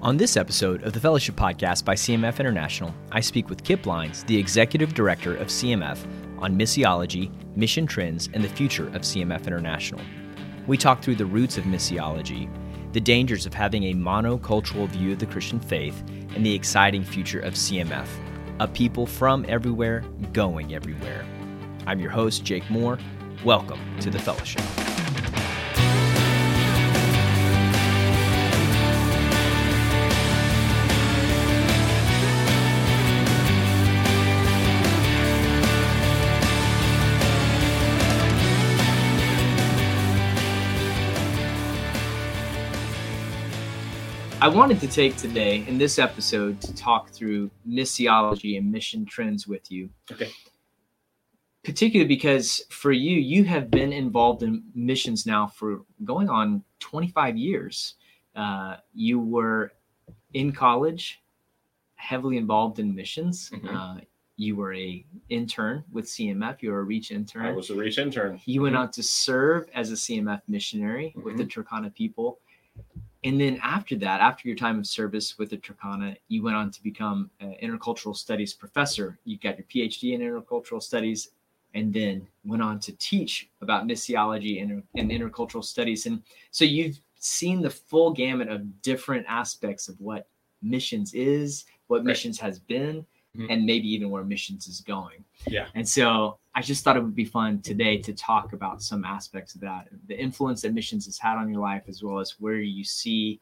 On this episode of the Fellowship Podcast by CMF International, I speak with Kip Lines, the Executive Director of CMF, on missiology, mission trends, and the future of CMF International. We talk through the roots of missiology, the dangers of having a monocultural view of the Christian faith, and the exciting future of CMF, a people from everywhere going everywhere. I'm your host, Jake Moore. Welcome to the Fellowship. I wanted to take today in this episode to talk through missiology and mission trends with you. Okay. Particularly because for you, you have been involved in missions now for going on 25 years. Uh, you were in college, heavily involved in missions. Mhm. Uh, you were a intern with CMF. You were a reach intern. I was a reach intern. You went on to serve as a CMF missionary with the Turkana people. And then after that, after your time of service with the Turkana, you went on to become an intercultural studies professor. You got your PhD in intercultural studies and then went on to teach about missiology and, and intercultural studies. And so you've seen the full gamut of different aspects of what missions is, what Right. missions has been, Mhm. and maybe even where missions is going. Yeah. And so I just thought it would be fun today to talk about some aspects of that, the influence that missions has had on your life, as well as where you see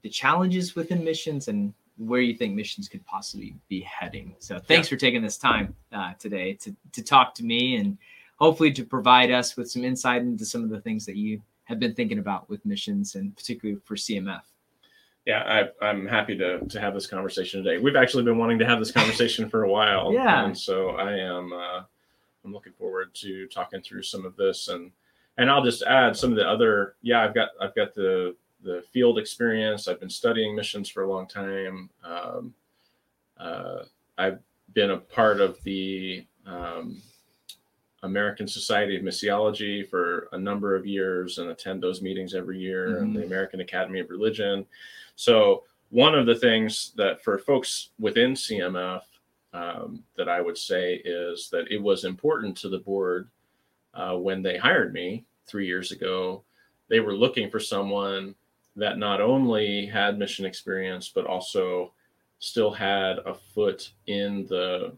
the challenges within missions and where you think missions could possibly be heading. So thanks for taking this time uh, today to, to talk to me and hopefully to provide us with some insight into some of the things that you have been thinking about with missions and particularly for CMF. Yeah, I, I'm happy to to have this conversation today. We've actually been wanting to have this conversation for a while. Yeah. And so I am uh, I'm looking forward to talking through some of this and and I'll just add some of the other yeah, I've got I've got the the field experience. I've been studying missions for a long time. Um, uh, I've been a part of the um, American Society of Missiology for a number of years and attend those meetings every year, and the American Academy of Religion. So, one of the things that for folks within CMF um, that I would say is that it was important to the board uh, when they hired me three years ago. They were looking for someone that not only had mission experience, but also still had a foot in the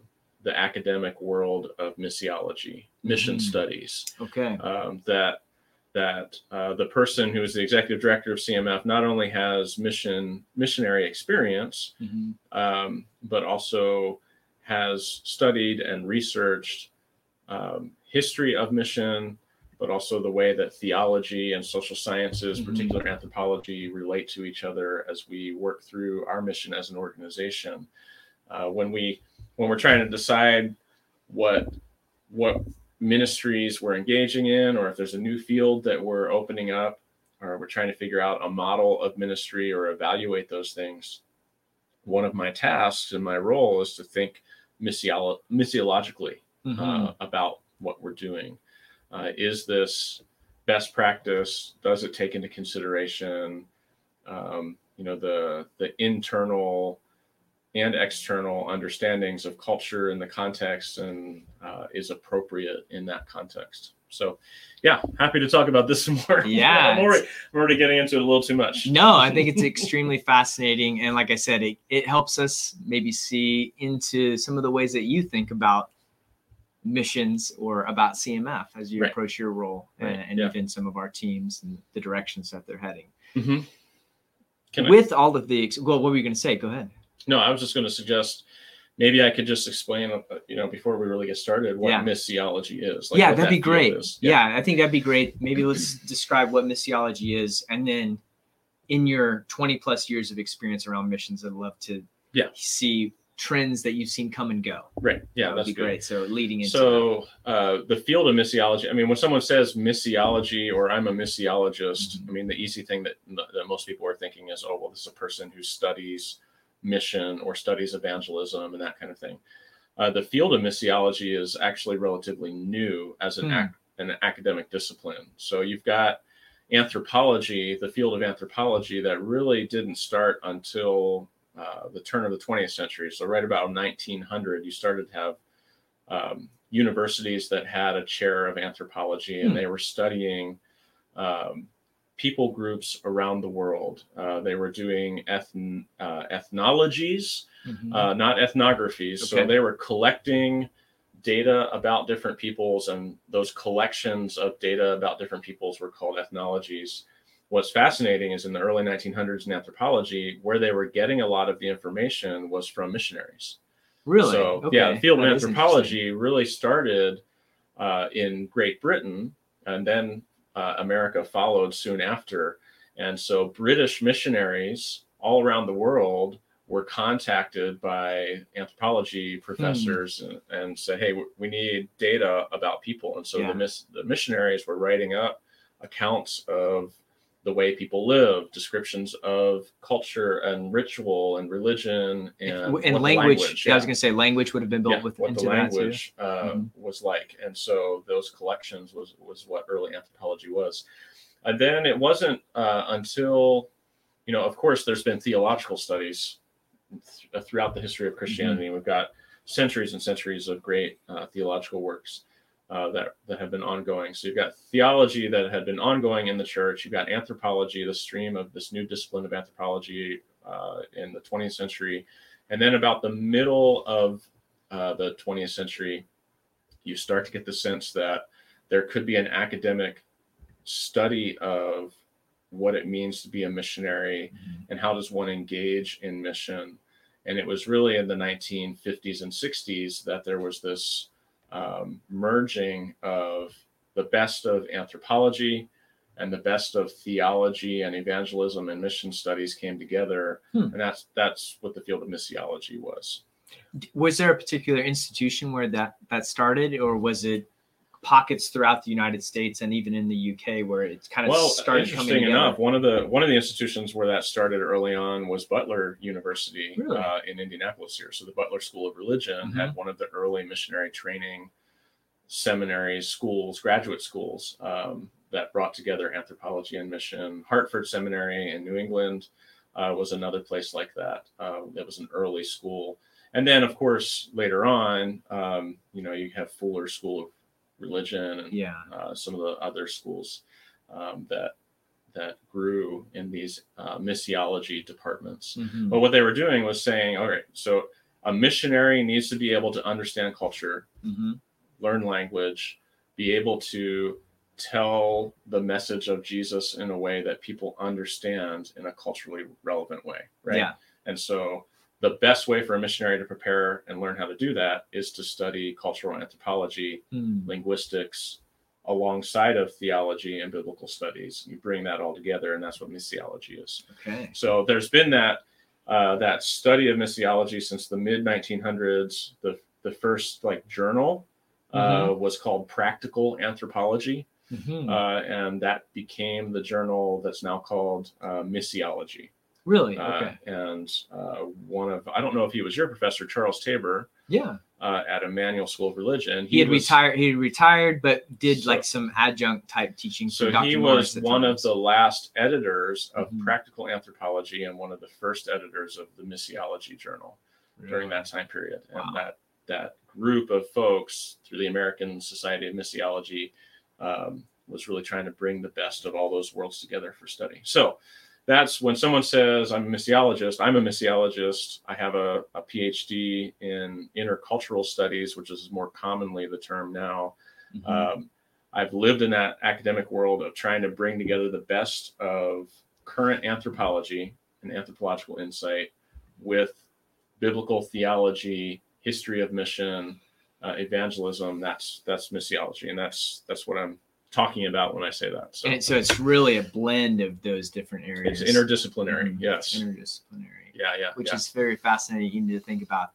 the academic world of missiology, mission Mhm. studies Okay. um, that that uh, the person who is the executive director of CMF not only has mission missionary experience, Mhm. um, but also has studied and researched um, history of mission, but also the way that theology and social sciences, Mhm. particular anthropology, relate to each other as we work through our mission as an organization. Uh, when we when we're trying to decide what what ministries we're engaging in, or if there's a new field that we're opening up, or we're trying to figure out a model of ministry or evaluate those things, one of my tasks and my role is to think missiolo- missiologically Mhm. uh, about what we're doing. Uh, is this best practice? Does it take into consideration, um, you know, the the internal and external understandings of culture and the context, and uh, is appropriate in that context? So, yeah, happy to talk about this some more. Yeah, I'm already, I'm already getting into it a little too much. No, I think it's extremely fascinating. And like I said, it, it helps us maybe see into some of the ways that you think about missions or about CMF as you Right. approach your role Right, and, and yeah. even some of our teams and the directions that they're heading. Mhm. Can I- With all of the, well, what were you going to say? Go ahead. No, I was just going to suggest maybe I could just explain, uh, you know, before we really get started, what Yeah. missiology is. yeah, that'd that be great. is. Yeah. I think that'd be great. Maybe let's describe what missiology is. And then in your 20 plus years of experience around missions, I'd love to Yeah. see trends that you've seen come and go. Right. Yeah, that would that's be good. great. So leading into. So uh, the field of missiology. I mean, when someone says missiology or I'm a missiologist, Mhm. I mean the easy thing that that most people are thinking is, oh, well, this is a person who studies mission or studies evangelism and that kind of thing. Uh, the field of missiology is actually relatively new as an Hmm. ac- an academic discipline. So you've got anthropology, the field of anthropology, that really didn't start until uh, the turn of the 20th century. So, right about 1900, you started to have um, universities that had a chair of anthropology and hmm. they were studying um, people groups around the world. Uh, they were doing ethn- uh, ethnologies, mm-hmm. uh, not ethnographies. Okay. So they were collecting data about different peoples, and those collections of data about different peoples were called ethnologies. What's fascinating is in the early 1900s in anthropology, where they were getting a lot of the information was from missionaries. Really? So, okay. yeah, the field of anthropology really started uh, in Great Britain and then uh, America followed soon after. And so British missionaries all around the world were contacted by anthropology professors mm. and, and say, hey, we need data about people. And so yeah. the, miss, the missionaries were writing up accounts of the way people live, descriptions of culture and ritual and religion and, and language. language yeah. I was going to say language would have been built yeah, with what the language uh, mm-hmm. was like, and so those collections was was what early anthropology was. And then it wasn't uh, until, you know, of course, there's been theological studies th- throughout the history of Christianity. Mm-hmm. We've got centuries and centuries of great uh, theological works uh, that that have been ongoing. So you've got theology that had been ongoing in the church. You've got anthropology, the stream of this new discipline of anthropology uh, in the 20th century, and then about the middle of uh, the 20th century, you start to get the sense that there could be an academic study of what it means to be a missionary mm-hmm. and how does one engage in mission. And it was really in the 1950s and 60s that there was this um, merging of the best of anthropology and the best of theology and evangelism and mission studies came together hmm. and that's that's what the field of missiology was was there a particular institution where that that started or was it pockets throughout the United States and even in the UK where it's kind of well, started interesting enough. One of the one of the institutions where that started early on was Butler University really? uh, in Indianapolis here. So the Butler School of Religion mm-hmm. had one of the early missionary training seminaries, schools, graduate schools um, that brought together anthropology and mission. Hartford Seminary in New England uh, was another place like that. Uh, that was an early school. And then, of course, later on, um, you know, you have Fuller School of religion and yeah. uh, some of the other schools um, that that grew in these uh, missiology departments. Mm-hmm. But what they were doing was saying, all right, so a missionary needs to be able to understand culture, mm-hmm. learn language, be able to tell the message of Jesus in a way that people understand in a culturally relevant way, right? Yeah. And so the best way for a missionary to prepare and learn how to do that is to study cultural anthropology, mm. linguistics, alongside of theology and biblical studies. You bring that all together, and that's what missiology is. Okay. So there's been that uh, that study of missiology since the mid 1900s. The the first like journal uh, mm-hmm. was called Practical Anthropology. Mm-hmm. Uh, and that became the journal that's now called uh, Missiology. Really? Uh, okay. and uh, one of I don't know if he was your professor, Charles Taber. Yeah. Uh, at Emmanuel School of Religion. He, he had was, retired. He retired, but did so, like some adjunct type teaching. So he was one of the last editors of mm-hmm. Practical Anthropology and one of the first editors of the Missiology Journal really? during that time period. Wow. And that that group of folks through the American Society of Missiology um, was really trying to bring the best of all those worlds together for study. So that's when someone says i'm a missiologist i'm a missiologist. I have a, a phd in intercultural studies which is more commonly the term now. Mm-hmm. um, i've lived in that academic world of trying to bring together the best of current anthropology and anthropological insight with biblical theology history of mission uh, evangelism. That's that's missiology and that's that's what i'm talking about when I say that. So, and so it's really a blend of those different areas. It's interdisciplinary. Mm-hmm. Yes. Interdisciplinary. Yeah. Yeah. Which yeah. is very fascinating You need to think about.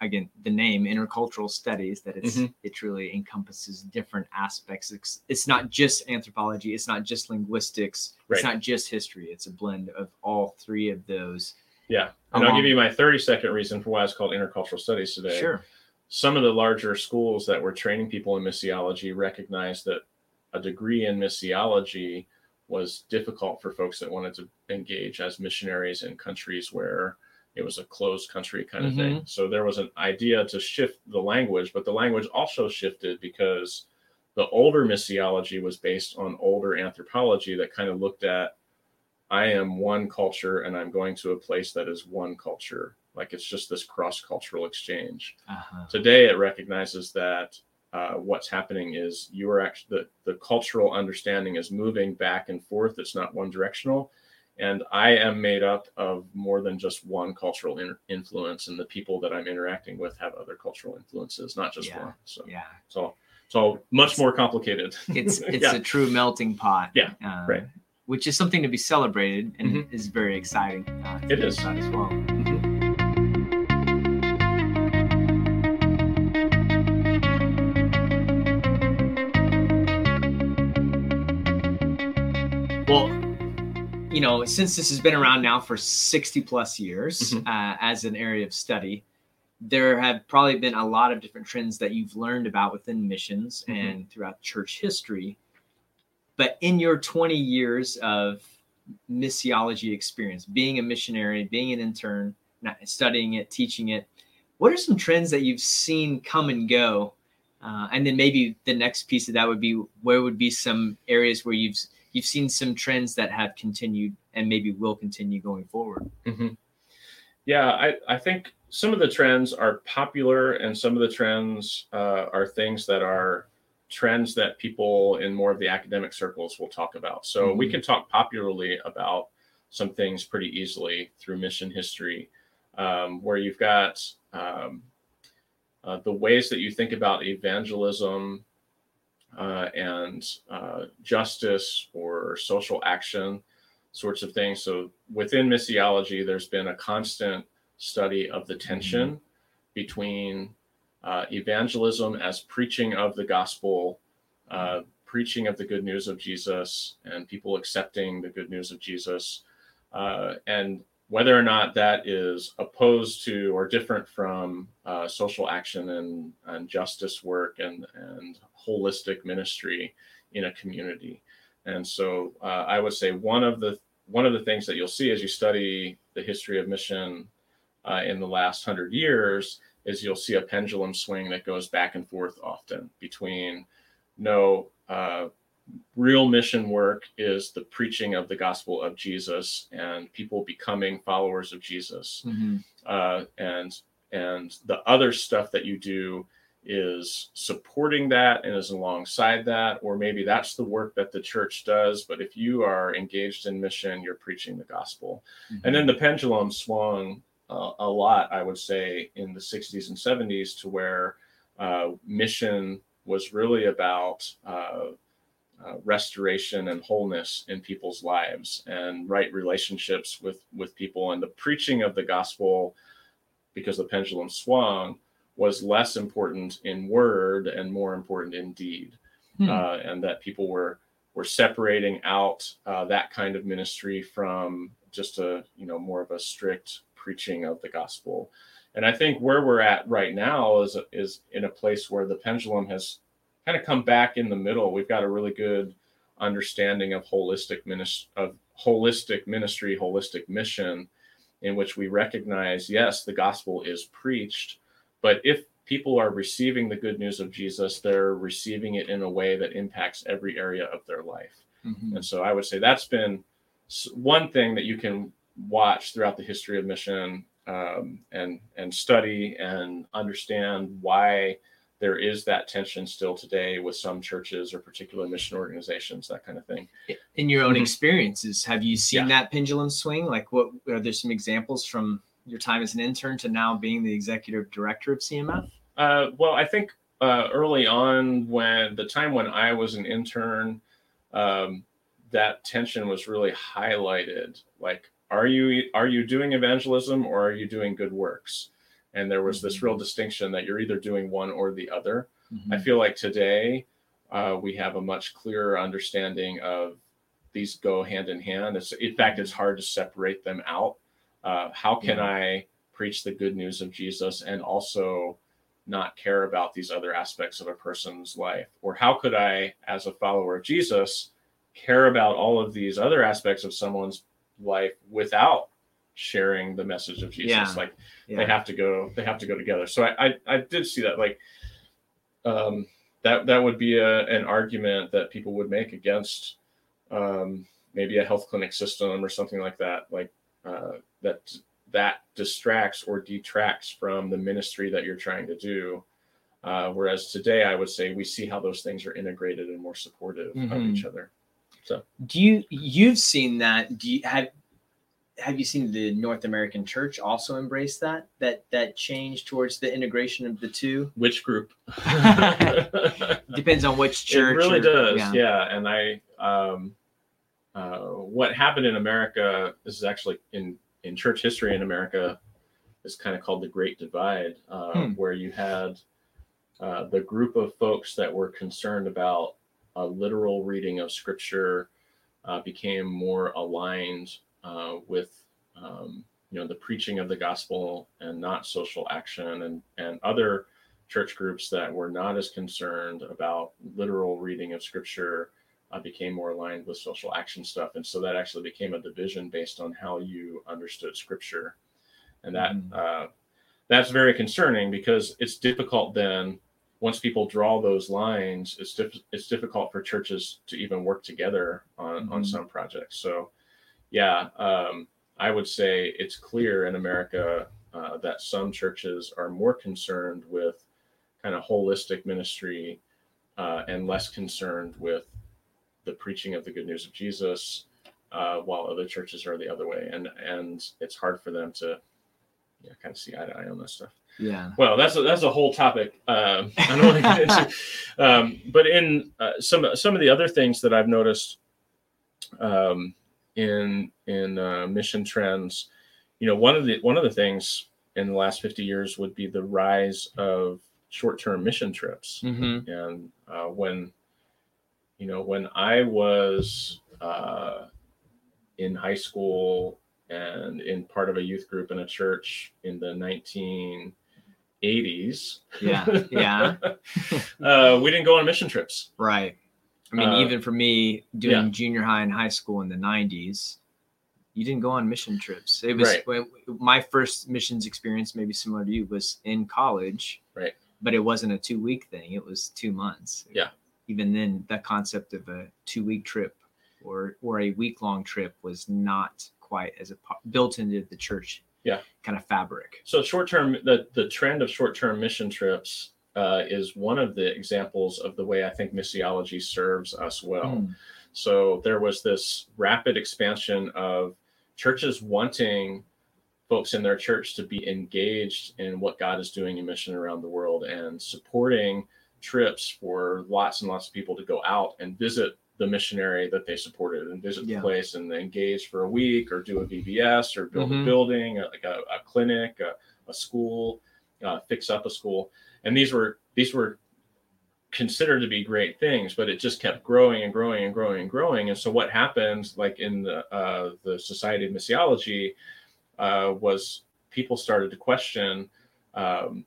Again, the name intercultural studies that it's mm-hmm. it truly encompasses different aspects. It's, it's not just anthropology. It's not just linguistics. Right. It's not just history. It's a blend of all three of those. Yeah. And I'll give you my 30 second reason for why it's called intercultural studies today. Sure. Some of the larger schools that were training people in missiology recognized that a degree in missiology was difficult for folks that wanted to engage as missionaries in countries where it was a closed country kind of thing. So there was an idea to shift the language, but the language also shifted because the older missiology was based on older anthropology that kind of looked at I am one culture and I'm going to a place that is one culture. Like it's just this cross cultural exchange. Uh-huh. Today, it recognizes that uh, what's happening is you are actually the, the cultural understanding is moving back and forth. It's not one directional. And I am made up of more than just one cultural in- influence, and the people that I'm interacting with have other cultural influences, not just Yeah. one. So, Yeah. so, so much more complicated. It's it's Yeah. a true melting pot. Yeah, uh, right. Which is something to be celebrated and is very exciting. Uh, It is. about as. Well, know, since this has been around now for 60 plus years Mhm. uh, as an area of study, there have probably been a lot of different trends that you've learned about within missions Mhm. and throughout church history. But in your 20 years of missiology experience, being a missionary, being an intern, not- studying it, teaching it, what are some trends that you've seen come and go? Uh, and then maybe the next piece of that would be where would be some areas where you've you've seen some trends that have continued and maybe will continue going forward. hmm Yeah, I, I think some of the trends are popular, and some of the trends uh, are things that are trends that people in more of the academic circles will talk about. So we Mhm. can talk popularly about some things pretty easily through mission history, um, where you've got um, uh, the ways that you think about evangelism uh, and uh, justice or social action sorts of things. So within missiology, there's been a constant study of the tension between uh, evangelism as preaching of the gospel, uh, preaching of the good news of Jesus, and people accepting the good news of Jesus, uh, and whether or not that is opposed to or different from uh, social action and, and justice work and, and holistic ministry in a community. And so uh, I would say one of the one of the things that you'll see as you study the history of mission uh, in the last hundred years is you'll see a pendulum swing that goes back and forth often between no uh, real mission work is the preaching of the gospel of Jesus and people becoming followers of Jesus. Uh, and and the other stuff that you do is supporting that and is alongside that or maybe that's the work that the church does but if you are engaged in mission you're preaching the gospel. And then the pendulum swung uh, a lot i would say in the 60s and 70s to where uh, mission was really about uh, restoration and wholeness in people's lives and right relationships with with people. And the preaching of the gospel because the pendulum swung was less important in word and more important in deed. Hmm. uh, and that people were were separating out uh, that kind of ministry from just a you know more of a strict preaching of the gospel. And i think where we're at right now is is in a place where the pendulum has kind of come back in the middle we've got a really good understanding of holistic ministry of holistic ministry holistic mission in which we recognize yes the gospel is preached but if people are receiving the good news of jesus they're receiving it in a way that impacts every area of their life Mhm. and so I would say that's been one thing that you can watch throughout the history of mission um, and and study and understand why there is that tension still today with some churches or particular mission organizations, that kind of thing. in your own Mhm. experiences have you seen Yeah. that pendulum swing like what are there some examples from your time as an intern to now being the executive director of cmf Uh, well, I think uh, early on, when the time when I was an intern, um, that tension was really highlighted. Like, are you are you doing evangelism or are you doing good works? And there was this real distinction that you're either doing one or the other. I feel like today uh, we have a much clearer understanding of these go hand in hand. It's, in fact, it's hard to separate them out. Uh, how can Yeah. I preach the good news of Jesus and also not care about these other aspects of a person's life? Or how could I, as a follower of Jesus, care about all of these other aspects of someone's life without sharing the message of Jesus. Yeah. Like Yeah. they have to go, they have to go together. So I, I, I did see that like, um, that, that would be a, an argument that people would make against, um, maybe a health clinic system or something like that. Like, uh, that, that distracts or detracts from the ministry that you're trying to do. Uh, whereas today, I would say we see how those things are integrated and more supportive of Mhm. each other. So, do you you've seen that do you have have you seen the north american church also embrace that that that change towards the integration of the two Which group? depends on which church It really or- does, yeah. And I, um, uh, what happened in America, this is actually in in church history in America, is kind of called the Great Divide, uh, Hmm. where you had uh, the group of folks that were concerned about a literal reading of Scripture uh, became more aligned uh, with. Um, you know the preaching of the gospel and not social action and and other church groups that were not as concerned about literal reading of scripture uh, became more aligned with social action stuff and so that actually became a division based on how you understood scripture and that Mhm. uh, that's very concerning because it's difficult then once people draw those lines it's diff- it's difficult for churches to even work together on on Mhm. some projects so yeah um, i would say it's clear in america uh, that some churches are more concerned with kind of holistic ministry uh, and less concerned with the preaching of the good news of Jesus, uh, while other churches are the other way, and and it's hard for them to yeah, kind of see eye to eye on this stuff. yeah Well, that's a, that's a whole topic. Um, I don't want to get into, um, but in uh, some some of the other things that I've noticed um, in in uh, mission trends, you know, one of the one of the things in the last fifty years would be the rise of short term mission trips. Mm-hmm. and uh, when you know when i was uh, in high school and in part of a youth group in a church in the 1980s yeah yeah. uh, we didn't go on mission trips. Right i mean Uh, even for me doing yeah. junior high and high school in the 90s you didn't go on mission trips it was Right. my first missions experience maybe similar to you was in college Right. but it wasn't a two week thing it was two months Yeah. even then the concept of a two week trip or or a week long trip was not quite as a built into the church Yeah. kind of fabric so short term the, the trend of short term mission trips uh, is one of the examples of the way i think missiology serves us well Mm. So there was this rapid expansion of churches wanting folks in their church to be engaged in what God is doing in mission around the world and supporting trips for lots and lots of people to go out and visit the missionary that they supported and visit Yeah. the place and engage for a week or do a VBS or build Mhm. a building, like a, a clinic, a, a school, uh, fix up a school. And these were these were considered to be great things, but it just kept growing and growing and growing and growing. And so what happened, like in the uh, the Society of Missiology, uh, was people started to question um,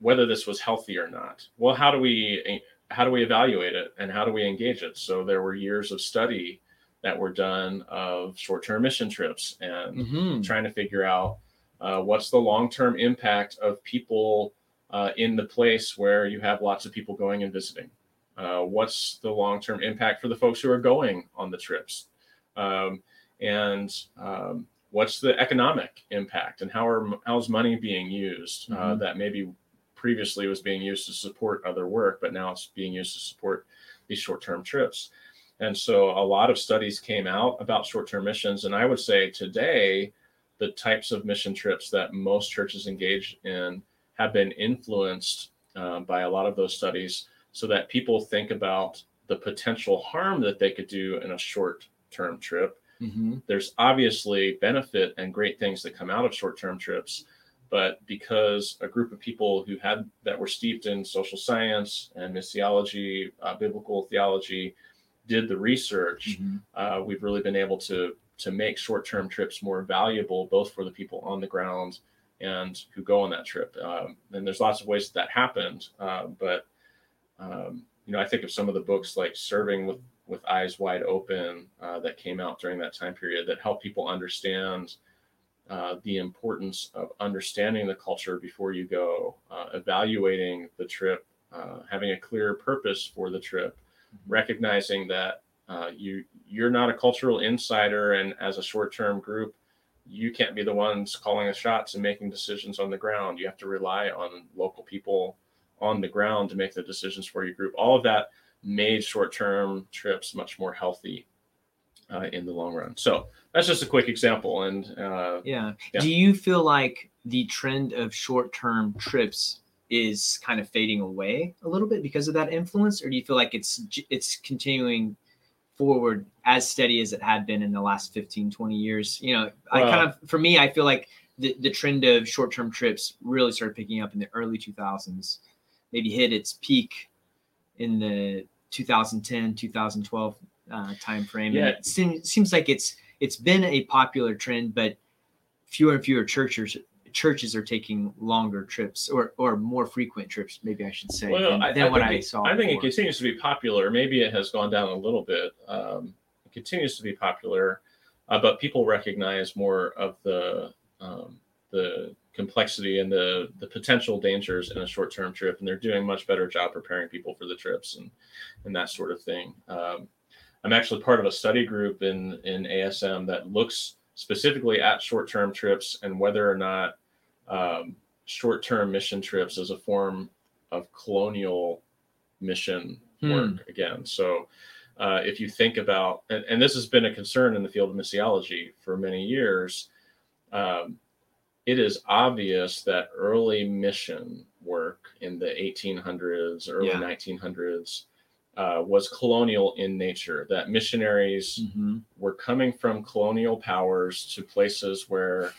whether this was healthy or not. Well, how do we how do we evaluate it and how do we engage it? So there were years of study that were done of short-term mission trips and Mhm. trying to figure out uh, what's the long-term impact of people uh, in the place where you have lots of people going and visiting. Uh, what's the long-term impact for the folks who are going on the trips, um, and um, what's the economic impact, and how are how's money being used uh, Mhm. that maybe previously was being used to support other work, but now it's being used to support these short-term trips. And so a lot of studies came out about short-term missions, and I would say today the types of mission trips that most churches engage in have been influenced um, by a lot of those studies so that people think about the potential harm that they could do in a short term trip. Mhm. There's obviously benefit and great things that come out of short term trips. But because a group of people who had that were steeped in social science and missiology, uh, biblical theology, did the research, Mhm. uh, we've really been able to to make short-term trips more valuable, both for the people on the ground and who go on that trip. Um, and there's lots of ways that, that happened, uh, but um, you know, I think of some of the books like "Serving with with Eyes Wide Open uh, that came out during that time period that helped people understand uh, the importance of understanding the culture before you go, uh, evaluating the trip, uh, having a clear purpose for the trip, mm-hmm. recognizing that uh, you you're not a cultural insider, and as a short-term group, you can't be the ones calling the shots and making decisions on the ground. You have to rely on local people on the ground to make the decisions for your group. All of that made short-term trips much more healthy uh, in the long run. So that's just a quick example. And uh, yeah. yeah. do you feel like the trend of short-term trips is kind of fading away a little bit because of that influence, or do you feel like it's it's continuing forward as steady as it had been in the last 15 20 years. You know i kind of for me i feel like the, the trend of short-term trips really started picking up in the early 2000s maybe hit its peak in the 2010 2012 uh, time frame yeah. And it seems, seems like it's it's been a popular trend but fewer and fewer churches churches are taking longer trips or or more frequent trips, maybe I should say, well, than, I, than I what I it, saw. I think before. it continues to be popular. Maybe it has gone down a little bit. Um, it continues to be popular, uh, but people recognize more of the um, the complexity and the the potential dangers in a short term trip, and they're doing a much better job preparing people for the trips and and that sort of thing. Um, I'm actually part of a study group in in ASM that looks specifically at short term trips and whether or not um, short-term mission trips as a form of colonial mission hmm. work again. So uh, if you think about, and, and, this has been a concern in the field of missiology for many years, um, it is obvious that early mission work in the 1800s, early yeah. 1900s, uh, was colonial in nature. That missionaries mm-hmm. were coming from colonial powers to places where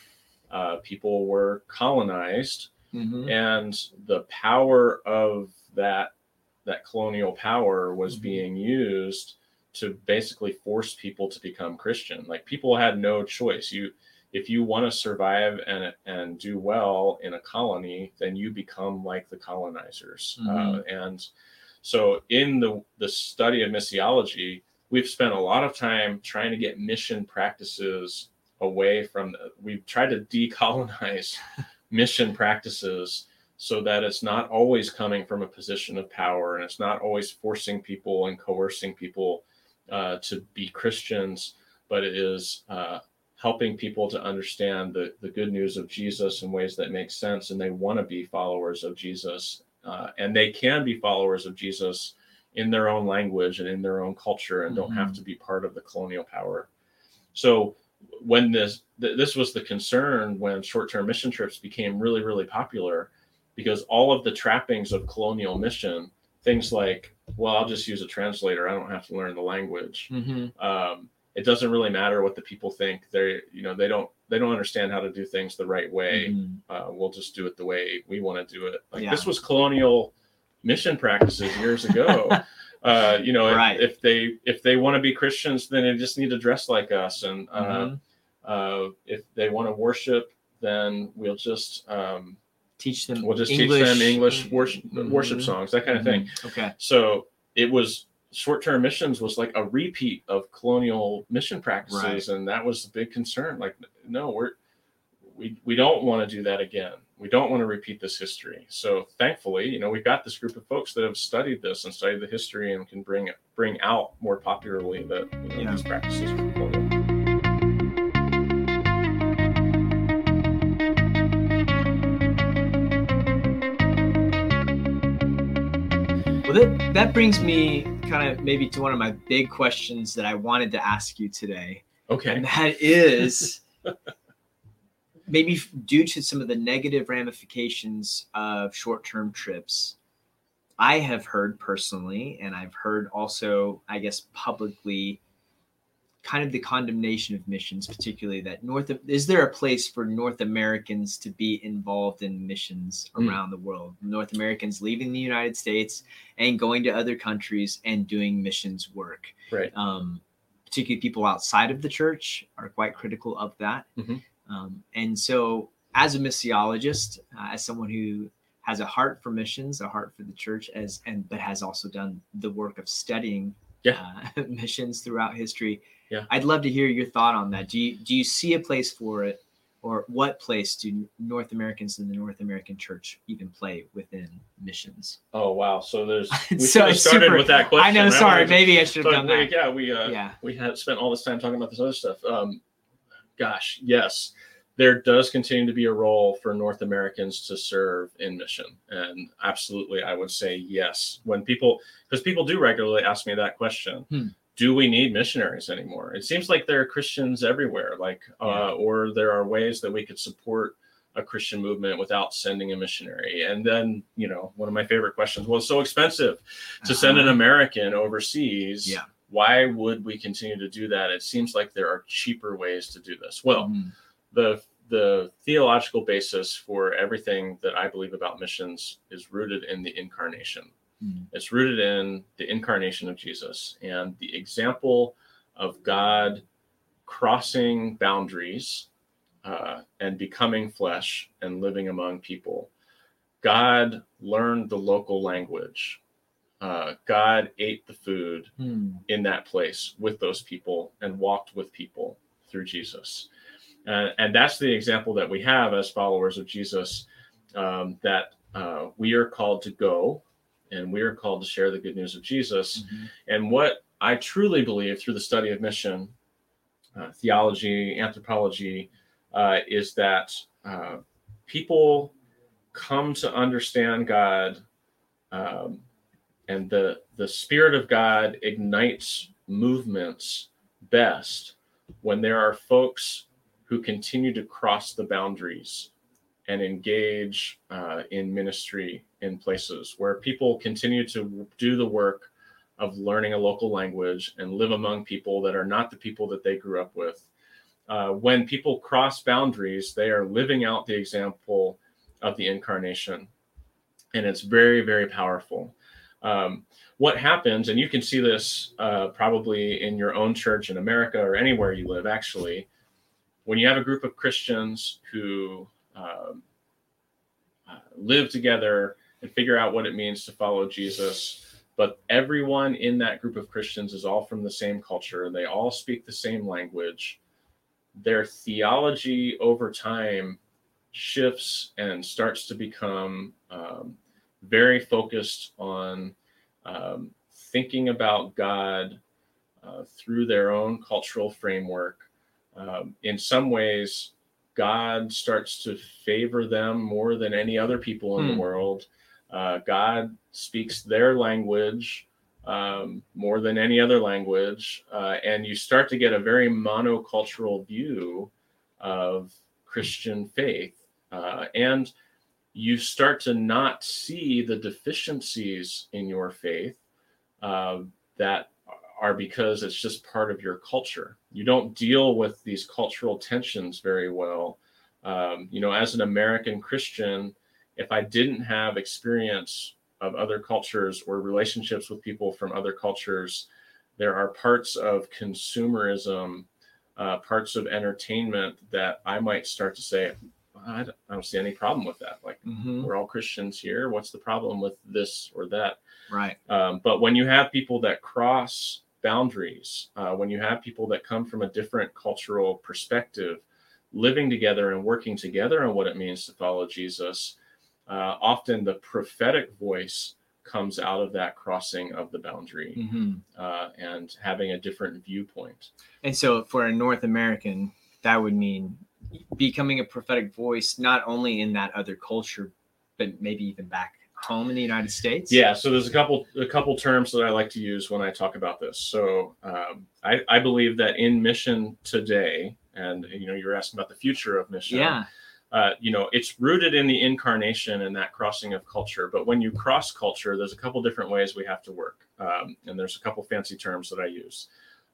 uh, people were colonized, mm-hmm. and the power of that that colonial power was mm-hmm. being used to basically force people to become Christian. Like people had no choice. You if you want to survive and and do well in a colony, then you become like the colonizers. Uh, mm-hmm. Uh, and so in the the study of missiology, we've spent a lot of time trying to get mission practices away from the, we've tried to decolonize mission practices so that it's not always coming from a position of power and it's not always forcing people and coercing people uh, to be Christians, but it is uh, helping people to understand the, the good news of Jesus in ways that make sense and they want to be followers of Jesus. Uh, and they can be followers of Jesus in their own language and in their own culture and mm-hmm. don't have mm-hmm. to be part of the colonial power. So when this th- this was the concern when short-term mission trips became really really popular because all of the trappings of colonial mission things like well i'll just use a translator i don't have to learn the language mm-hmm. um, it doesn't really matter what the people think they you know they don't they don't understand how to do things the right way mm-hmm. uh, we'll just do it the way we want to do it like yeah. this was colonial mission practices years ago uh, you know, right. if, if, they if they want to be Christians, then they just need to dress like us, and uh, mm-hmm. uh, if they want to worship, then we'll just um, teach them. We'll just English. teach them English worship mm-hmm. worship songs, that kind of thing. Mm-hmm. Okay. So it was short-term missions was like a repeat of colonial mission practices, right. and that was a big concern. Like, no, we're we we don't want to do that again we don't want to repeat this history. So thankfully, you know, we've got this group of folks that have studied this and studied the history and can bring it bring out more popularly that you know, yeah. these practices Well, that, that brings me kind of maybe to one of my big questions that I wanted to ask you today. Okay. And that is maybe due to some of the negative ramifications of short-term trips i have heard personally and i've heard also i guess publicly kind of the condemnation of missions particularly that north of, is there a place for north americans to be involved in missions mm. around the world north americans leaving the united states and going to other countries and doing missions work right um, particularly people outside of the church are quite critical of that mm-hmm. Um, and so, as a missiologist, uh, as someone who has a heart for missions, a heart for the church, as and but has also done the work of studying Yeah. uh, missions throughout history. Yeah. I'd love to hear your thought on that. Do you do you see a place for it, or what place do North Americans in the North American Church even play within missions? Oh wow! So there's we So have started super- with that question. I know. Sorry, maybe I should have so, done that. Yeah, we uh, Yeah. we had spent all this time talking about this other stuff. Um, gosh, yes, there does continue to be a role for North Americans to serve in mission, and absolutely, I would say yes. When people, because people do regularly ask me that question. Hmm. Do we need missionaries anymore? It seems like there are Christians everywhere, like, Yeah. uh, or there are ways that we could support a Christian movement without sending a missionary. And then, you know, one of my favorite questions was so expensive to send an Uh-huh. American overseas. Yeah. Why would we continue to do that? It seems like there are cheaper ways to do this. Well, Mhm. the the theological basis for everything that I believe about missions is rooted in the incarnation. Mhm. It's rooted in the incarnation of Jesus and the example of God crossing boundaries uh, and becoming flesh and living among people. God learned the local language. Uh, God ate the food Hmm. in that place with those people and walked with people through Jesus. Uh, and that's the example that we have as followers of Jesus um, that uh, we are called to go and we are called to share the good news of Jesus. Mhm. And what I truly believe through the study of mission, uh, theology, anthropology, uh, is that uh, people come to understand God, um, and the the Spirit of God ignites movements best when there are folks who continue to cross the boundaries and engage uh, in ministry in places where people continue to do the work of learning a local language and live among people that are not the people that they grew up with. Uh, when people cross boundaries, they are living out the example of the incarnation. And it's very, very powerful. Um, what happens, and you can see this uh, probably in your own church in America or anywhere you live, actually, when you have a group of Christians who um, uh, live together and figure out what it means to follow Jesus, but everyone in that group of Christians is all from the same culture, and they all speak the same language. Their theology over time shifts and starts to become um, very focused on um, thinking about God uh, through their own cultural framework. Um, in some ways, God starts to favor them more than any other people in Hmm. the world. Uh, God speaks their language um, more than any other language. Uh, and you start to get a very monocultural view of Christian faith. Uh, and you start to not see the deficiencies in your faith uh, that are because it's just part of your culture. You don't deal with these cultural tensions very well. Um, you know, as an American Christian, if I didn't have experience of other cultures or relationships with people from other cultures, there are parts of consumerism, uh, parts of entertainment that I might start to say, I don't, I don't see any problem with that. Like, Mhm. we're all Christians here. What's the problem with this or that? Right. Um, but when you have people that cross boundaries, uh, when you have people that come from a different cultural perspective, living together and working together on what it means to follow Jesus, uh, often the prophetic voice comes out of that crossing of the boundary Mhm. uh, and having a different viewpoint. And so for a North American, that would mean becoming a prophetic voice, not only in that other culture, but maybe even back home in the United States. Yeah, so there's a couple a couple terms that I like to use when I talk about this. So um, I, I believe that in mission today, and you know, you're asking about the future of mission. Yeah. uh, you know, it's rooted in the incarnation and that crossing of culture. But when you cross culture, there's a couple different ways we have to work, um, and there's a couple fancy terms that I use.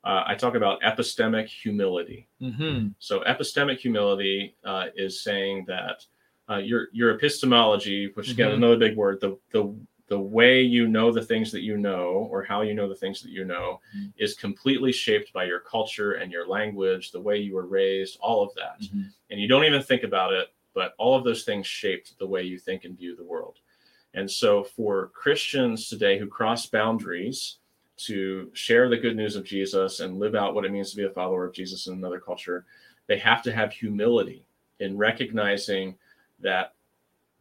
Uh, I talk about epistemic humility. hmm So epistemic humility uh, is saying that uh, your your epistemology, which again Mhm. another big word, the the the way you know the things that you know or how you know the things that you know Mhm. is completely shaped by your culture and your language, the way you were raised, all of that. And you don't even think about it, but all of those things shaped the way you think and view the world. And so for Christians today who cross boundaries to share the good news of Jesus and live out what it means to be a follower of Jesus in another culture, they have to have humility in recognizing that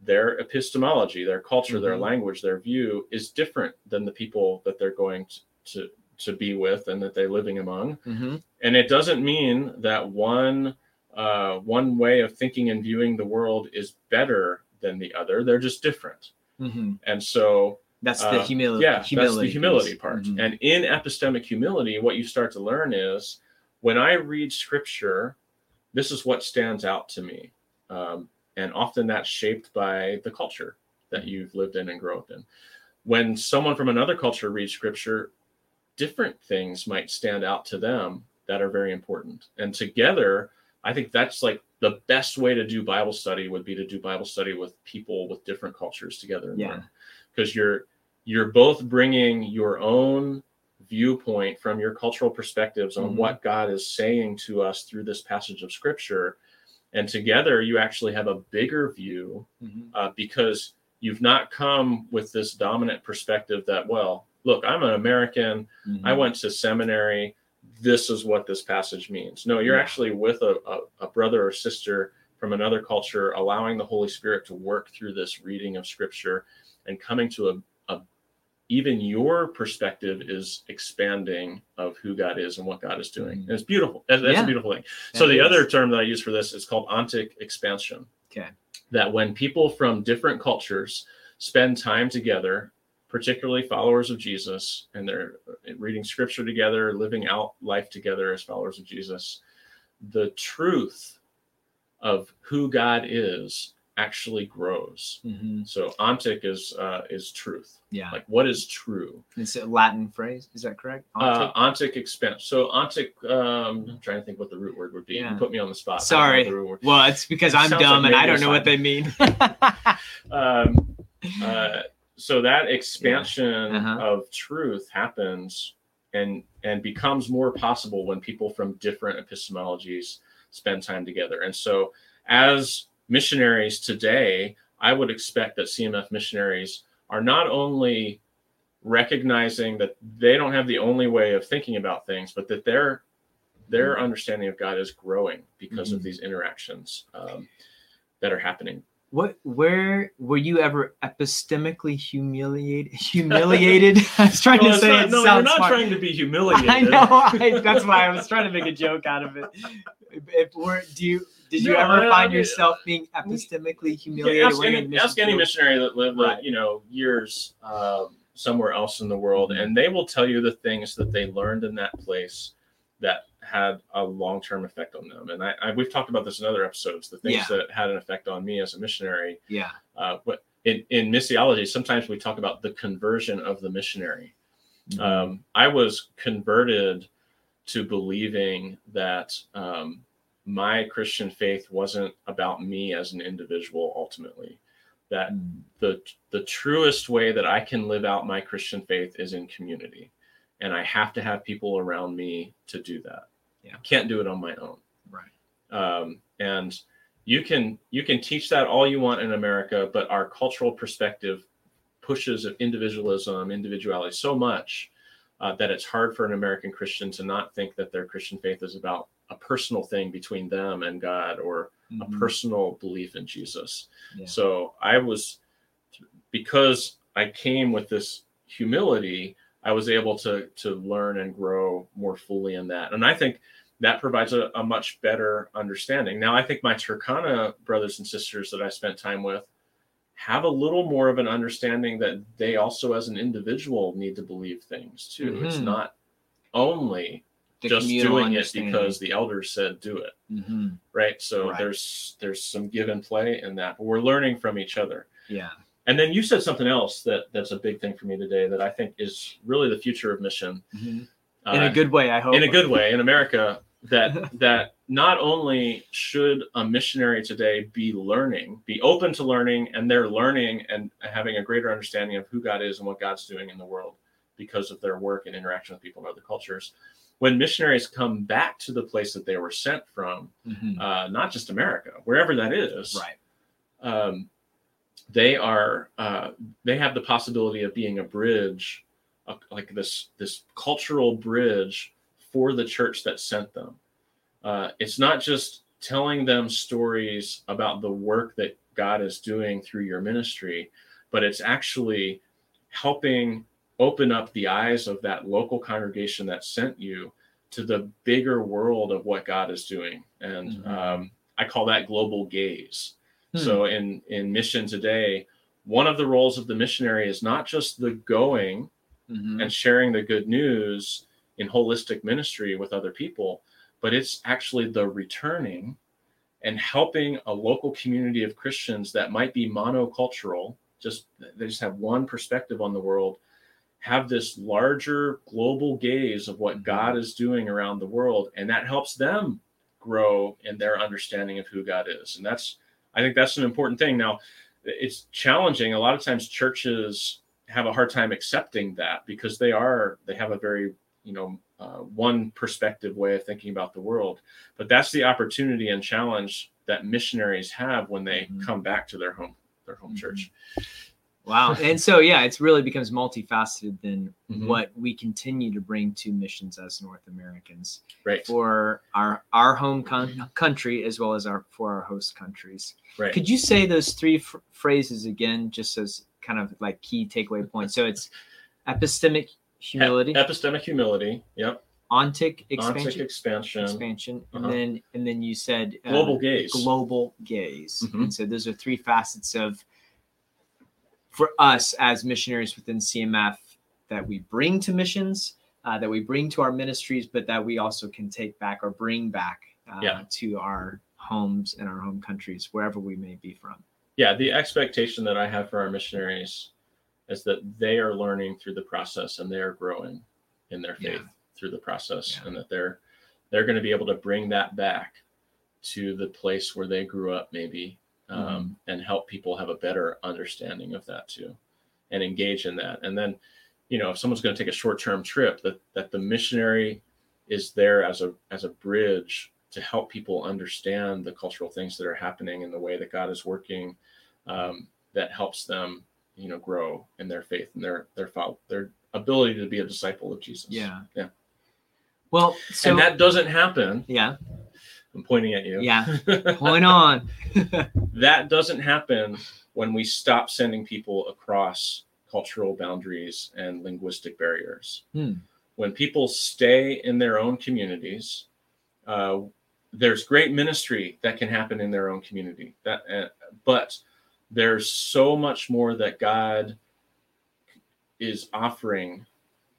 their epistemology, their culture, their Mhm. language, their view is different than the people that they're going to, to, to be with and that they're living among. Mm-hmm. And it doesn't mean that one uh, one way of thinking and viewing the world is better than the other. They're just different. Mm-hmm. And so That's the uh, humility. yeah, humility that's the humility piece. part. Mhm. And in epistemic humility, what you start to learn is when I read scripture, this is what stands out to me. Um, and often that's shaped by the culture that you've lived in and grown up in. When someone from another culture reads scripture, different things might stand out to them that are very important. And together, I think that's like the best way to do Bible study would be to do Bible study with people with different cultures together. Yeah. Because you're you're both bringing your own viewpoint from your cultural perspectives on Mhm. what God is saying to us through this passage of scripture. And together you actually have a bigger view Mhm. uh, because you've not come with this dominant perspective that, well, look, I'm an American. I Mhm. went to seminary. This is what this passage means. No, you're Yeah. actually with a, a, a brother or sister from another culture, allowing the Holy Spirit to work through this reading of Scripture and coming to a even your perspective is expanding of who God is and what God is doing. Mhm. And it's beautiful. That's, Yeah. a beautiful thing. so That the other term that I use for this is called ontic expansion Okay. that when people from different cultures spend time together, particularly followers of Jesus, and they're reading scripture together, living out life together as followers of Jesus, the truth of who God is actually grows. Mhm. So ontic is uh, is truth. Yeah. Like what is true? It's a Latin phrase. Is that correct? Uh, ontic. So ontic. Um, I'm trying to think what the root word would be. Yeah. You put me on the spot. I don't know Sorry. the root word. well, it's because It I'm dumb like and I don't know what they mean. um, uh, so that expansion Uh-huh. of truth happens and and becomes more possible when people from different epistemologies spend time together and so as missionaries today i would expect that cmf missionaries are not only recognizing that they don't have the only way of thinking about things but that their their understanding of god is growing because of Mhm. these interactions um, that are happening What? Where were you ever epistemically humiliated? Humiliated? I was trying Well, to say not- it no, you're not smart. trying to be humiliated. I know. I, that's why I was trying to make a joke out of it. If, if we're, do you did you No, ever find I mean, yourself being epistemically Yeah, humiliated? ask, when you're any, ask any missionary that lived, like, Right. you know, years um, somewhere else in the world, Mhm. and they will tell you the things that they learned in that place that had a long-term effect on them. And I, I we've talked about this in other episodes. The things Yeah. that had an effect on me as a missionary. Yeah. Uh, but in, in missiology, sometimes we talk about the conversion of the missionary. Mm-hmm. um, I was converted to believing that um, my Christian faith wasn't about me as an individual ultimately. That Mm. the the truest way that I can live out my Christian faith is in community, and I have to have people around me to do that. Yeah. I can't do it on my own. Right. Um, and you can you can teach that all you want in America, but our cultural perspective pushes of individualism, individuality so much uh, that it's hard for an American Christian to not think that their Christian faith is about a personal thing between them and God or Mhm. a personal belief in Jesus. Yeah. So I was, because I came with this humility, I was able to to learn and grow more fully in that. And I think that provides a, a much better understanding. Now, I think my Turkana brothers and sisters that I spent time with have a little more of an understanding that they also, as an individual, need to believe things too. It's Mhm. not only The just doing it because the elders said do it Mhm. right so Right. there's there's some give and play in that but we're learning from each other Yeah. and then you said something else that that's a big thing for me today that i think is really the future of mission Mhm. uh, In a good way, I hope. in a good way in america that that not only should a missionary today be learning be open to learning and they're learning and having a greater understanding of who god is and what god's doing in the world because of their work and interaction with people in other cultures when missionaries come back to the place that they were sent from Mhm. uh, not just America, wherever that is, Right. um, they are uh, they have the possibility of being a bridge like this this cultural bridge for the church that sent them. Uh, it's not just telling them stories about the work that God is doing through your ministry, but it's actually helping open up the eyes of that local congregation that sent you to the bigger world of what God is doing. And mm-hmm. um, I call that global gaze. Hmm. So in in mission today, one of the roles of the missionary is not just the going mm-hmm. and sharing the good news in holistic ministry with other people, but it's actually the returning and helping a local community of Christians that might be monocultural, just they just have one perspective on the world, have this larger global gaze of what God is doing around the world, and that helps them grow in their understanding of who God is. And that's I think that's an important thing. Now, it's challenging. A lot of times churches have a hard time accepting that because they are they have a very you know uh, one perspective way of thinking about the world but that's the opportunity and challenge that missionaries have when they mm-hmm. come back to their home their home mm-hmm. church wow and so yeah it's really becomes multifaceted than mm-hmm. what we continue to bring to missions as north americans right for our our home con- country as well as our for our host countries right could you say those three f- phrases again just as kind of like key takeaway points so it's epistemic humility. epistemic humility. Yep. Ontic expansion. Ontic expansion. Expansion, and uh-huh. then and then you said uh, global gaze. Global gaze. Mm-hmm. And so those are three facets of for us as missionaries within CMF that we bring to missions, uh, that we bring to our ministries, but that we also can take back or bring back uh, yeah. to our homes and our home countries, wherever we may be from. Yeah, the expectation that I have for our missionaries is that they are learning through the process and they are growing in their faith yeah. through the process yeah. and that they're they're going to be able to bring that back to the place where they grew up maybe um, mm-hmm. and help people have a better understanding of that too and engage in that and then you know if someone's going to take a short-term trip that that the missionary is there as a as a bridge to help people understand the cultural things that are happening and the way that god is working um, that helps them you know grow in their faith and their their follow, their ability to be a disciple of Jesus. Yeah. Yeah. Well, so, and that doesn't happen. Yeah. I'm pointing at you. Yeah. Point on. that doesn't happen when we stop sending people across cultural boundaries and linguistic barriers. Hmm. When people stay in their own communities, uh, there's great ministry that can happen in their own community. That, uh, but there's so much more that God is offering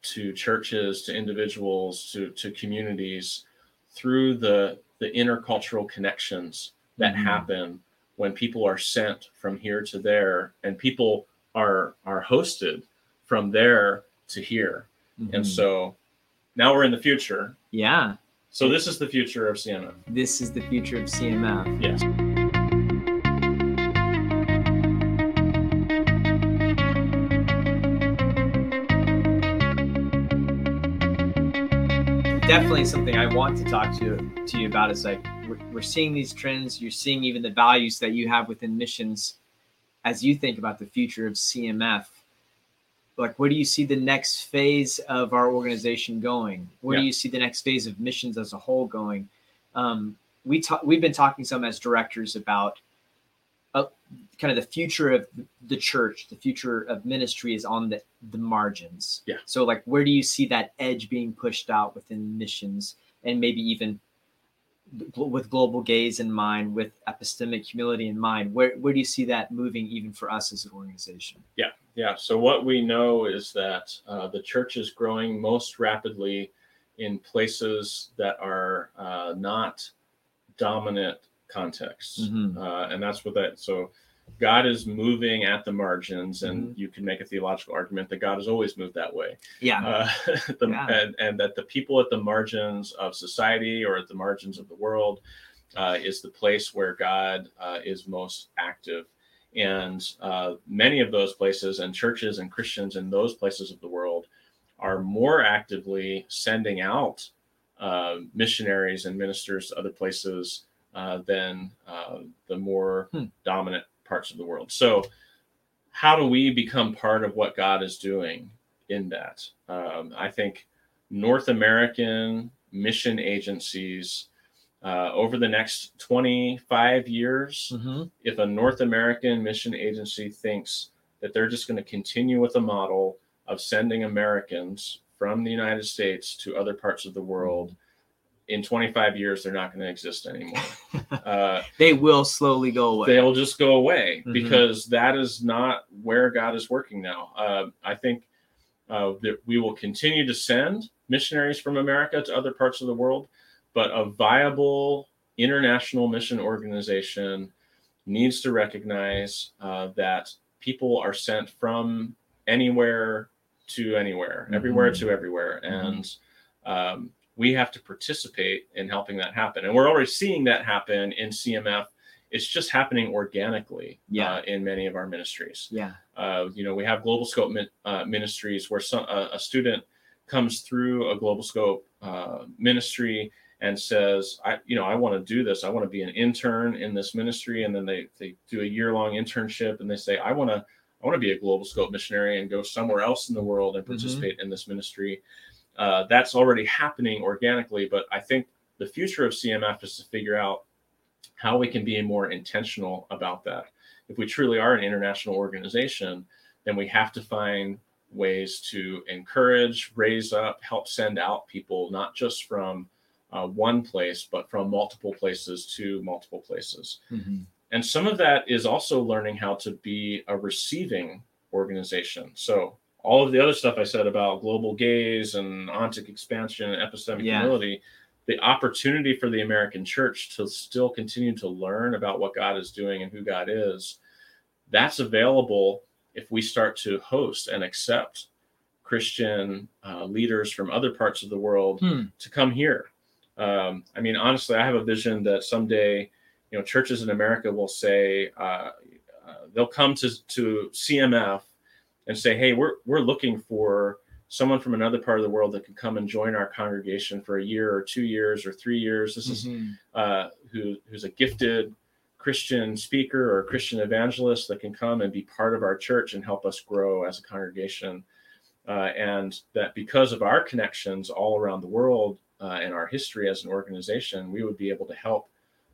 to churches, to individuals, to, to communities through the, the intercultural connections that mm-hmm. happen when people are sent from here to there and people are are hosted from there to here. Mm-hmm. And so now we're in the future. Yeah. So this is the future of CMF. This is the future of CMF. Yes. Definitely something I want to talk to to you about. Is like we're, we're seeing these trends. You're seeing even the values that you have within missions as you think about the future of CMF. Like, where do you see the next phase of our organization going? Where yeah. do you see the next phase of missions as a whole going? Um, we talk, we've been talking some as directors about uh, kind of the future of the church, the future of ministry is on the, the margins. Yeah. So like where do you see that edge being pushed out within missions and maybe even with global gaze in mind, with epistemic humility in mind, where, where do you see that moving even for us as an organization? Yeah. Yeah. So what we know is that uh, the church is growing most rapidly in places that are uh, not dominant contexts. Mm-hmm. Uh, and that's what that, so God is moving at the margins, and mm-hmm. you can make a theological argument that God has always moved that way. Yeah. Uh, the, yeah. And, and, that the people at the margins of society or at the margins of the world uh, is the place where God uh, is most active. And uh, many of those places and churches and Christians in those places of the world are more actively sending out uh, missionaries and ministers to other places than uh, the more hmm. dominant parts of the world. So, how do we become part of what God is doing? in that. Um, I think North American mission agencies uh, over the next 25 years, Mm-hmm. if a North American mission agency thinks that they're just going to continue with a model of sending Americans from the United States to other parts of the world, in 25 years, they're not going to exist anymore. uh, They will slowly go away. they'll just go away Mhm. because that is not where God is working now. Uh, I think uh, that we will continue to send missionaries from America to other parts of the world, but a viable international mission organization needs to recognize uh, that people are sent from anywhere to anywhere, everywhere Mhm. to everywhere, and um, we have to participate in helping that happen. And we're already seeing that happen in CMF. It's just happening organically Yeah. uh, in many of our ministries. yeah. Uh, you know, we have global scope min, uh, ministries where some, uh, a student comes through a global scope uh, ministry and says, I, you know, I want to do this. I want to be an intern in this ministry. And then they, they do a year long internship and they say, I want to, I want to be a global scope missionary and go somewhere else in the world and Mhm. participate in this ministry. Uh, that's already happening organically. But I think the future of CMF is to figure out how we can be more intentional about that. If we truly are an international organization, then we have to find ways to encourage, raise up, help send out people, not just from uh, one place, but from multiple places to multiple places. Mhm. And some of that is also learning how to be a receiving organization. So, all of the other stuff I said about global gaze and ontic expansion and epistemic Yeah. humility, the opportunity for the American church to still continue to learn about what God is doing and who God is, that's available if we start to host and accept Christian uh, leaders from other parts of the world Hmm. to come here. Um, I mean, honestly, I have a vision that someday, you know, churches in America will say uh, uh, they'll come to to CMF and say, "Hey, we're we're looking for someone from another part of the world that can come and join our congregation for a year or two years or three years. This is Mhm. uh, who who's a gifted Christian speaker or Christian evangelist that can come and be part of our church and help us grow as a congregation. Uh, and that because of our connections all around the world uh, and our history as an organization, we would be able to help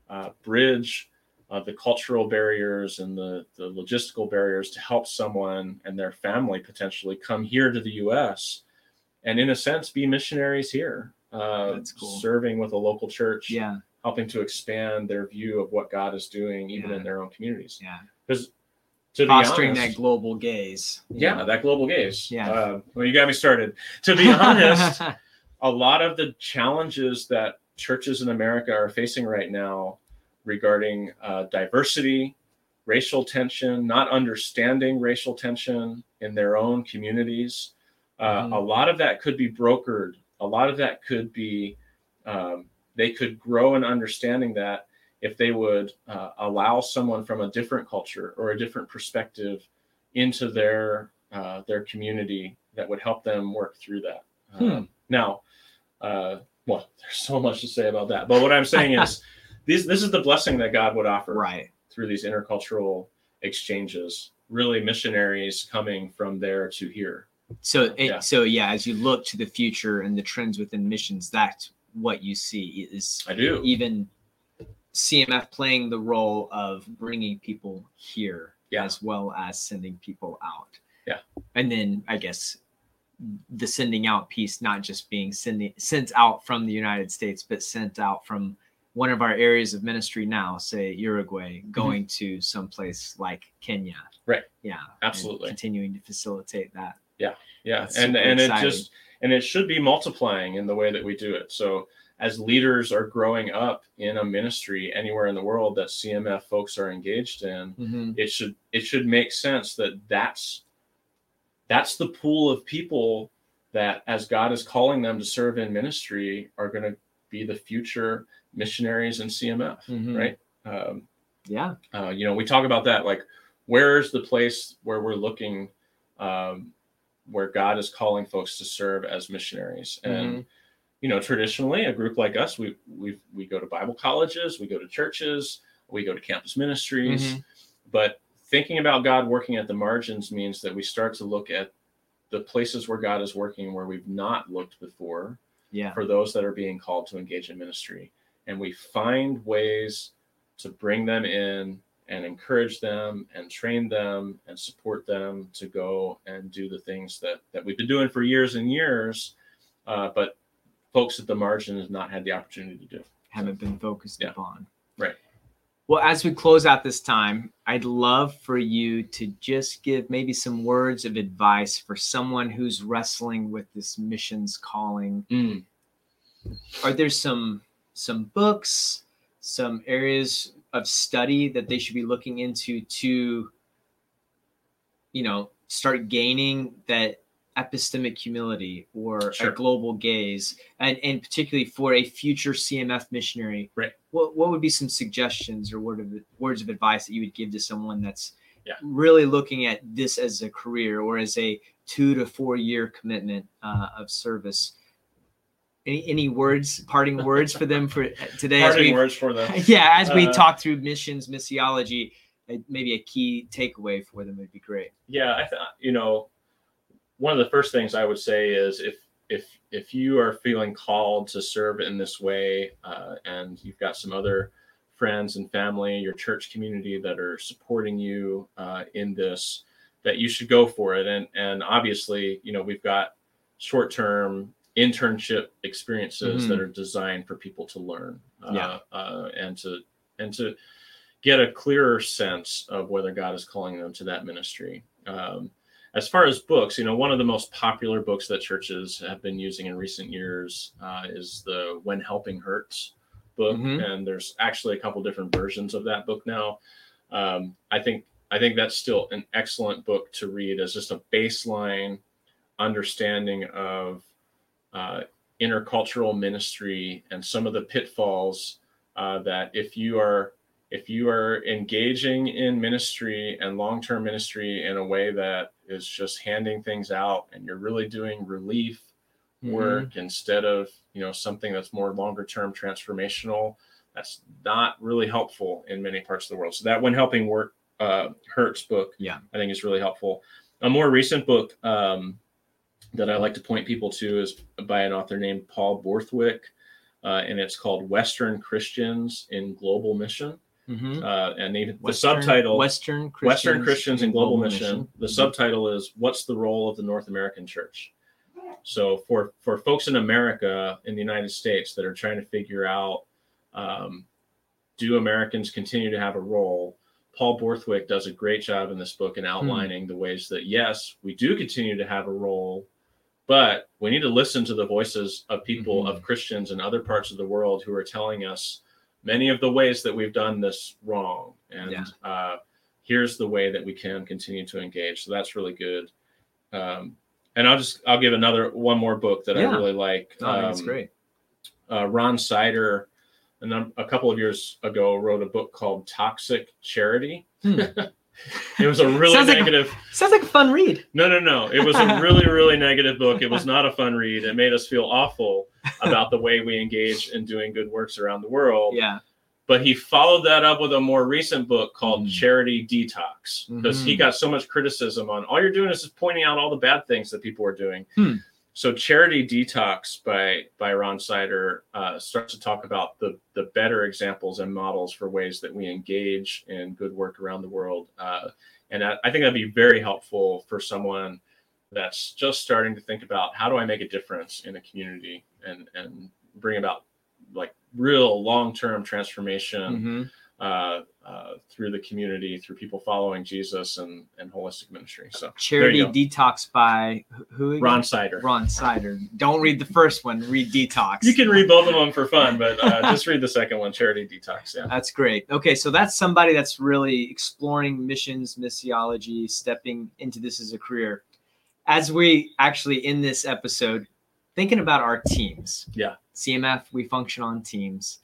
uh, bridge uh, the cultural barriers and the, the logistical barriers to help someone and their family potentially come here to the U.S. and, in a sense, be missionaries here, uh, cool. serving with a local church Yeah. helping to expand their view of what God is doing, even Yeah. in their own communities. Yeah. Because to be Fostering honest, that global gaze. yeah, that global gaze. Yeah. Uh, well, you got me started. To be honest, a lot of the challenges that churches in America are facing right now regarding uh, diversity, racial tension, not understanding racial tension in their own communities, uh, Mhm. a lot of that could be brokered. A lot of that could be, um, they could grow in understanding that if they would uh, allow someone from a different culture or a different perspective into their uh, their community that would help them work through that. Hmm. Um, now, uh, well, there's so much to say about that, but what I'm saying is, these this is the blessing that God would offer right. through these intercultural exchanges. Really, missionaries coming from there to here. So, it, Yeah. so yeah, as you look to the future and the trends within missions, that's what you see is I do. even CMF playing the role of bringing people here Yeah. as well as sending people out. Yeah. And then I guess the sending out piece, not just being sending sent out from the United States, but sent out from one of our areas of ministry now, say Uruguay, going to someplace like Kenya. Mm-hmm. Right. Yeah. Absolutely. continuing to facilitate that. yeah That's and and it just and it should be multiplying in the way that we do it so as leaders are growing up in a ministry anywhere in the world that cmf folks are engaged in Mhm. it should it should make sense that that's that's the pool of people that as god is calling them to serve in ministry are going to be the future missionaries and cmf Mhm. right um, Yeah. uh, you know we talk about that like where's the place where we're looking um, where god is calling folks to serve as missionaries and you know traditionally a group like us we we we go to bible colleges we go to churches we go to campus ministries Mhm. but thinking about god working at the margins means that we start to look at the places where God is working where we've not looked before Yeah. for those that are being called to engage in ministry. And we find ways to bring them in and encourage them and train them and support them to go and do the things that, that we've been doing for years and years. Uh, but folks at the margin have not had the opportunity to do. haven't been focused Yeah. upon. Right. Well, as we close out this time, I'd love for you to just give maybe some words of advice for someone who's wrestling with this missions calling. Are there some some books, some areas of study that they should be looking into to you know, start gaining that epistemic humility or Sure. a global gaze and, and particularly for a future cmf missionary Right. what, what would be some suggestions or word of, words of advice that you would give to someone that's Yeah. really looking at this as a career or as a two to four year commitment uh, of service any, any words parting words for them for today as Parting we words for them. yeah as we Uh, talk through missions missiology uh, maybe a key takeaway for them would be great Yeah, I thought you know, one of the first things I would say is if if if you are feeling called to serve in this way, uh, and you've got some other friends and family, your church community that are supporting you uh, in this, that you should go for it. And and obviously, you know, we've got short term internship experiences Mhm. that are designed for people to learn, uh, Yeah. uh, and to and to get a clearer sense of whether God is calling them to that ministry. Um, as far as books, you know, one of the most popular books that churches have been using in recent years uh, is the When Helping Hurts book, Mhm. and there's actually a couple different versions of that book now. Um, I think I think that's still an excellent book to read as just a baseline understanding of uh, intercultural ministry and some of the pitfalls uh, that if you are if you are engaging in ministry and long-term ministry in a way that is just handing things out and you're really doing relief work instead of you know something that's more longer term transformational that's not really helpful in many parts of the world. So that when helping work uh hurts book Yeah. i think is really helpful. A more recent book um that i like to point people to is by an author named paul borthwick uh, and it's called western christians in global mission Mhm. uh, and even Western- the subtitle Western Christians, Western Christians in Global, Mission. The Mhm. subtitle is "What's the role of the North American Church?" So for for folks in America in the United States that are trying to figure out, um, do Americans continue to have a role? Paul Borthwick does a great job in this book in outlining the ways that yes, we do continue to have a role, but we need to listen to the voices of people Mhm. of Christians in other parts of the world who are telling us many of the ways that we've done this wrong and Yeah. uh, here's the way that we can continue to engage so that's really good um, and i'll just i'll give another one more book that Yeah. i really like Oh, I think it's Um, great. uh, ron sider a, num- a couple of years ago wrote a book called toxic charity Hmm. it was a really Sounds like negative Sounds like a fun read. no, no, no. It was a really, really negative book. It was not a fun read. It made us feel awful about the way we engage in doing good works around the world. Yeah. But he followed that up with a more recent book called Mhm. Charity Detox because he Mhm. got so much criticism on all you're doing is just pointing out all the bad things that people are doing. Hmm. So Charity Detox by by Ron Sider uh, starts to talk about the the better examples and models for ways that we engage in good work around the world. Uh, and I, I think that'd be very helpful for someone that's just starting to think about how do I make a difference in a community and and bring about like real long term transformation Mhm. uh, uh, through the community, through people following Jesus and and holistic ministry. So Charity. Detox by who- again? Ron Sider. Ron Sider. Don't read the first one. Read Detox. You can read both of them for fun, but uh, just read the second one, Charity Detox. Yeah. That's great. Okay, so that's somebody that's really exploring missions, missiology, stepping into this as a career. As we actually in this episode, thinking about our teams. Yeah. CMF, we function on teams.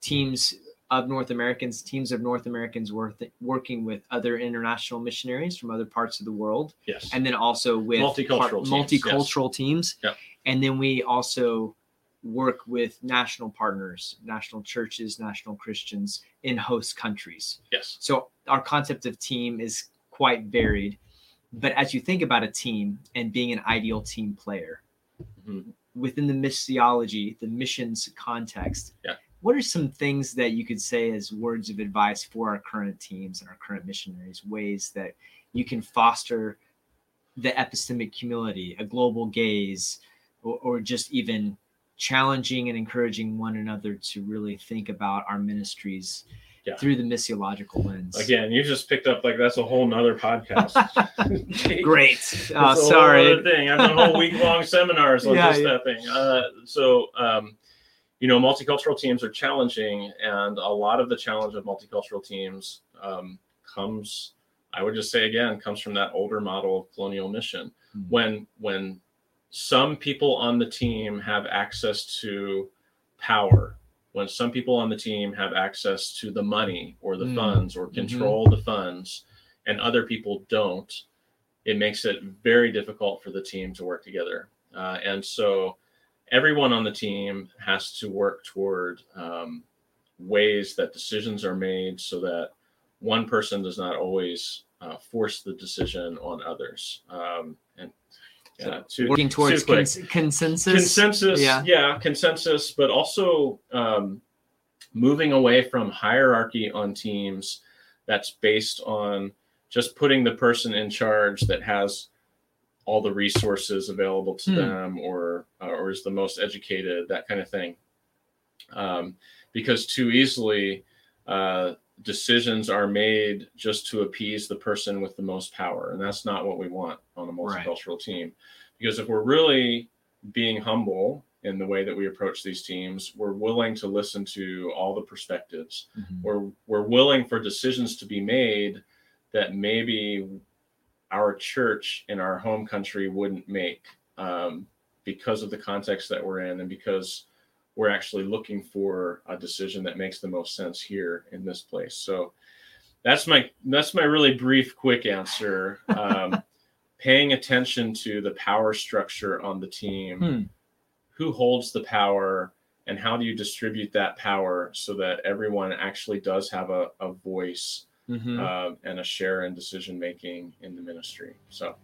Teams of North Americans, teams of North Americans worth, working with other international missionaries from other parts of the world, Yes. and then also with Multicultural par- teams, multicultural teams. Yep. And then we also work with national partners, national churches, national Christians in host countries. yes. So our concept of team is quite varied. but as you think about a team and being an ideal team player Mhm. within the missiology, the missions context, Yeah. What are some things that you could say as words of advice for our current teams and our current missionaries, ways that you can foster the epistemic humility, a global gaze, or, or just even challenging and encouraging one another to really think about our ministries Yeah. through the missiological lens? Again, you just picked up like that's a whole nother podcast. Great. Uh, sorry. thing. I've done whole week long seminars on Yeah, just yeah. that thing. Uh, so, um, you know, multicultural teams are challenging, and a lot of the challenge of multicultural teams um, comes, I would just say again, comes from that older model of colonial mission. Hmm. When when some people on the team have access to power, when some people on the team have access to the money or the Hmm. funds or Mhm. control the funds, and other people don't, it makes it very difficult for the team to work together. Uh, and so everyone on the team has to work toward um, ways that decisions are made so that one person does not always uh, force the decision on others. Um, and yeah, too- Working towards too cons- consensus. consensus, Yeah. yeah. consensus, but also um, moving away from hierarchy on teams that's based on just putting the person in charge that has all the resources available to Hmm. them or uh, or is the most educated that kind of thing um, because too easily uh, decisions are made just to appease the person with the most power and that's not what we want on a Right. multicultural team because if we're really being humble in the way that we approach these teams we're willing to listen to all the perspectives Mhm. we're we're willing for decisions to be made that maybe our church in our home country wouldn't make um, because of the context that we're in and because we're actually looking for a decision that makes the most sense here in this place. So that's my that's my really brief quick answer. Um, paying attention to the power structure on the team. Hmm. who holds the power and how do you distribute that power so that everyone actually does have a, a voice Mhm. uh, and a share in decision making in the ministry so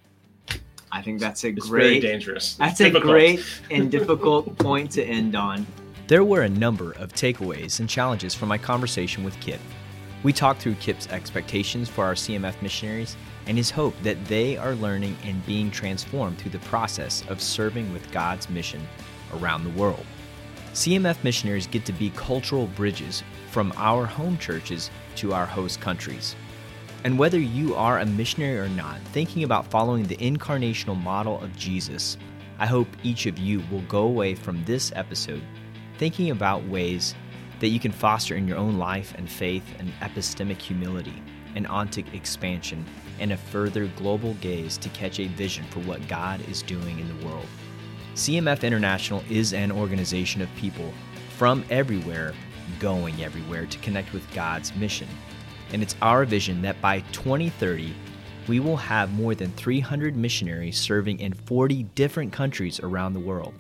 I think that's a it's very great. dangerous It's That's a great and difficult point to end on. There were a number of takeaways and challenges from my conversation with Kip. We talked through Kip's expectations for our CMF missionaries and his hope that they are learning and being transformed through the process of serving with God's mission around the world. CMF missionaries get to be cultural bridges from our home churches to our host countries. And whether you are a missionary or not, thinking about following the incarnational model of Jesus, I hope each of you will go away from this episode thinking about ways that you can foster in your own life and faith an epistemic humility, an ontic expansion, and a further global gaze to catch a vision for what God is doing in the world. CMF International is an organization of people from everywhere going everywhere to connect with God's mission. And it's our vision that by 2030, we will have more than 300 missionaries serving in 40 different countries around the world.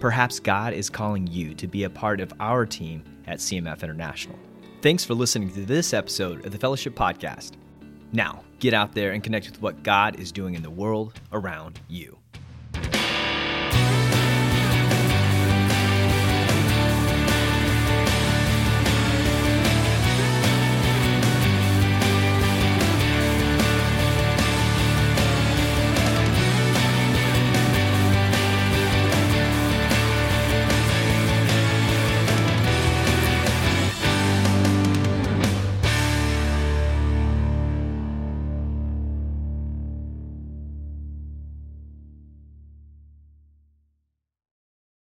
Perhaps God is calling you to be a part of our team at CMF International. Thanks for listening to this episode of the Fellowship Podcast. Now, get out there and connect with what God is doing in the world around you.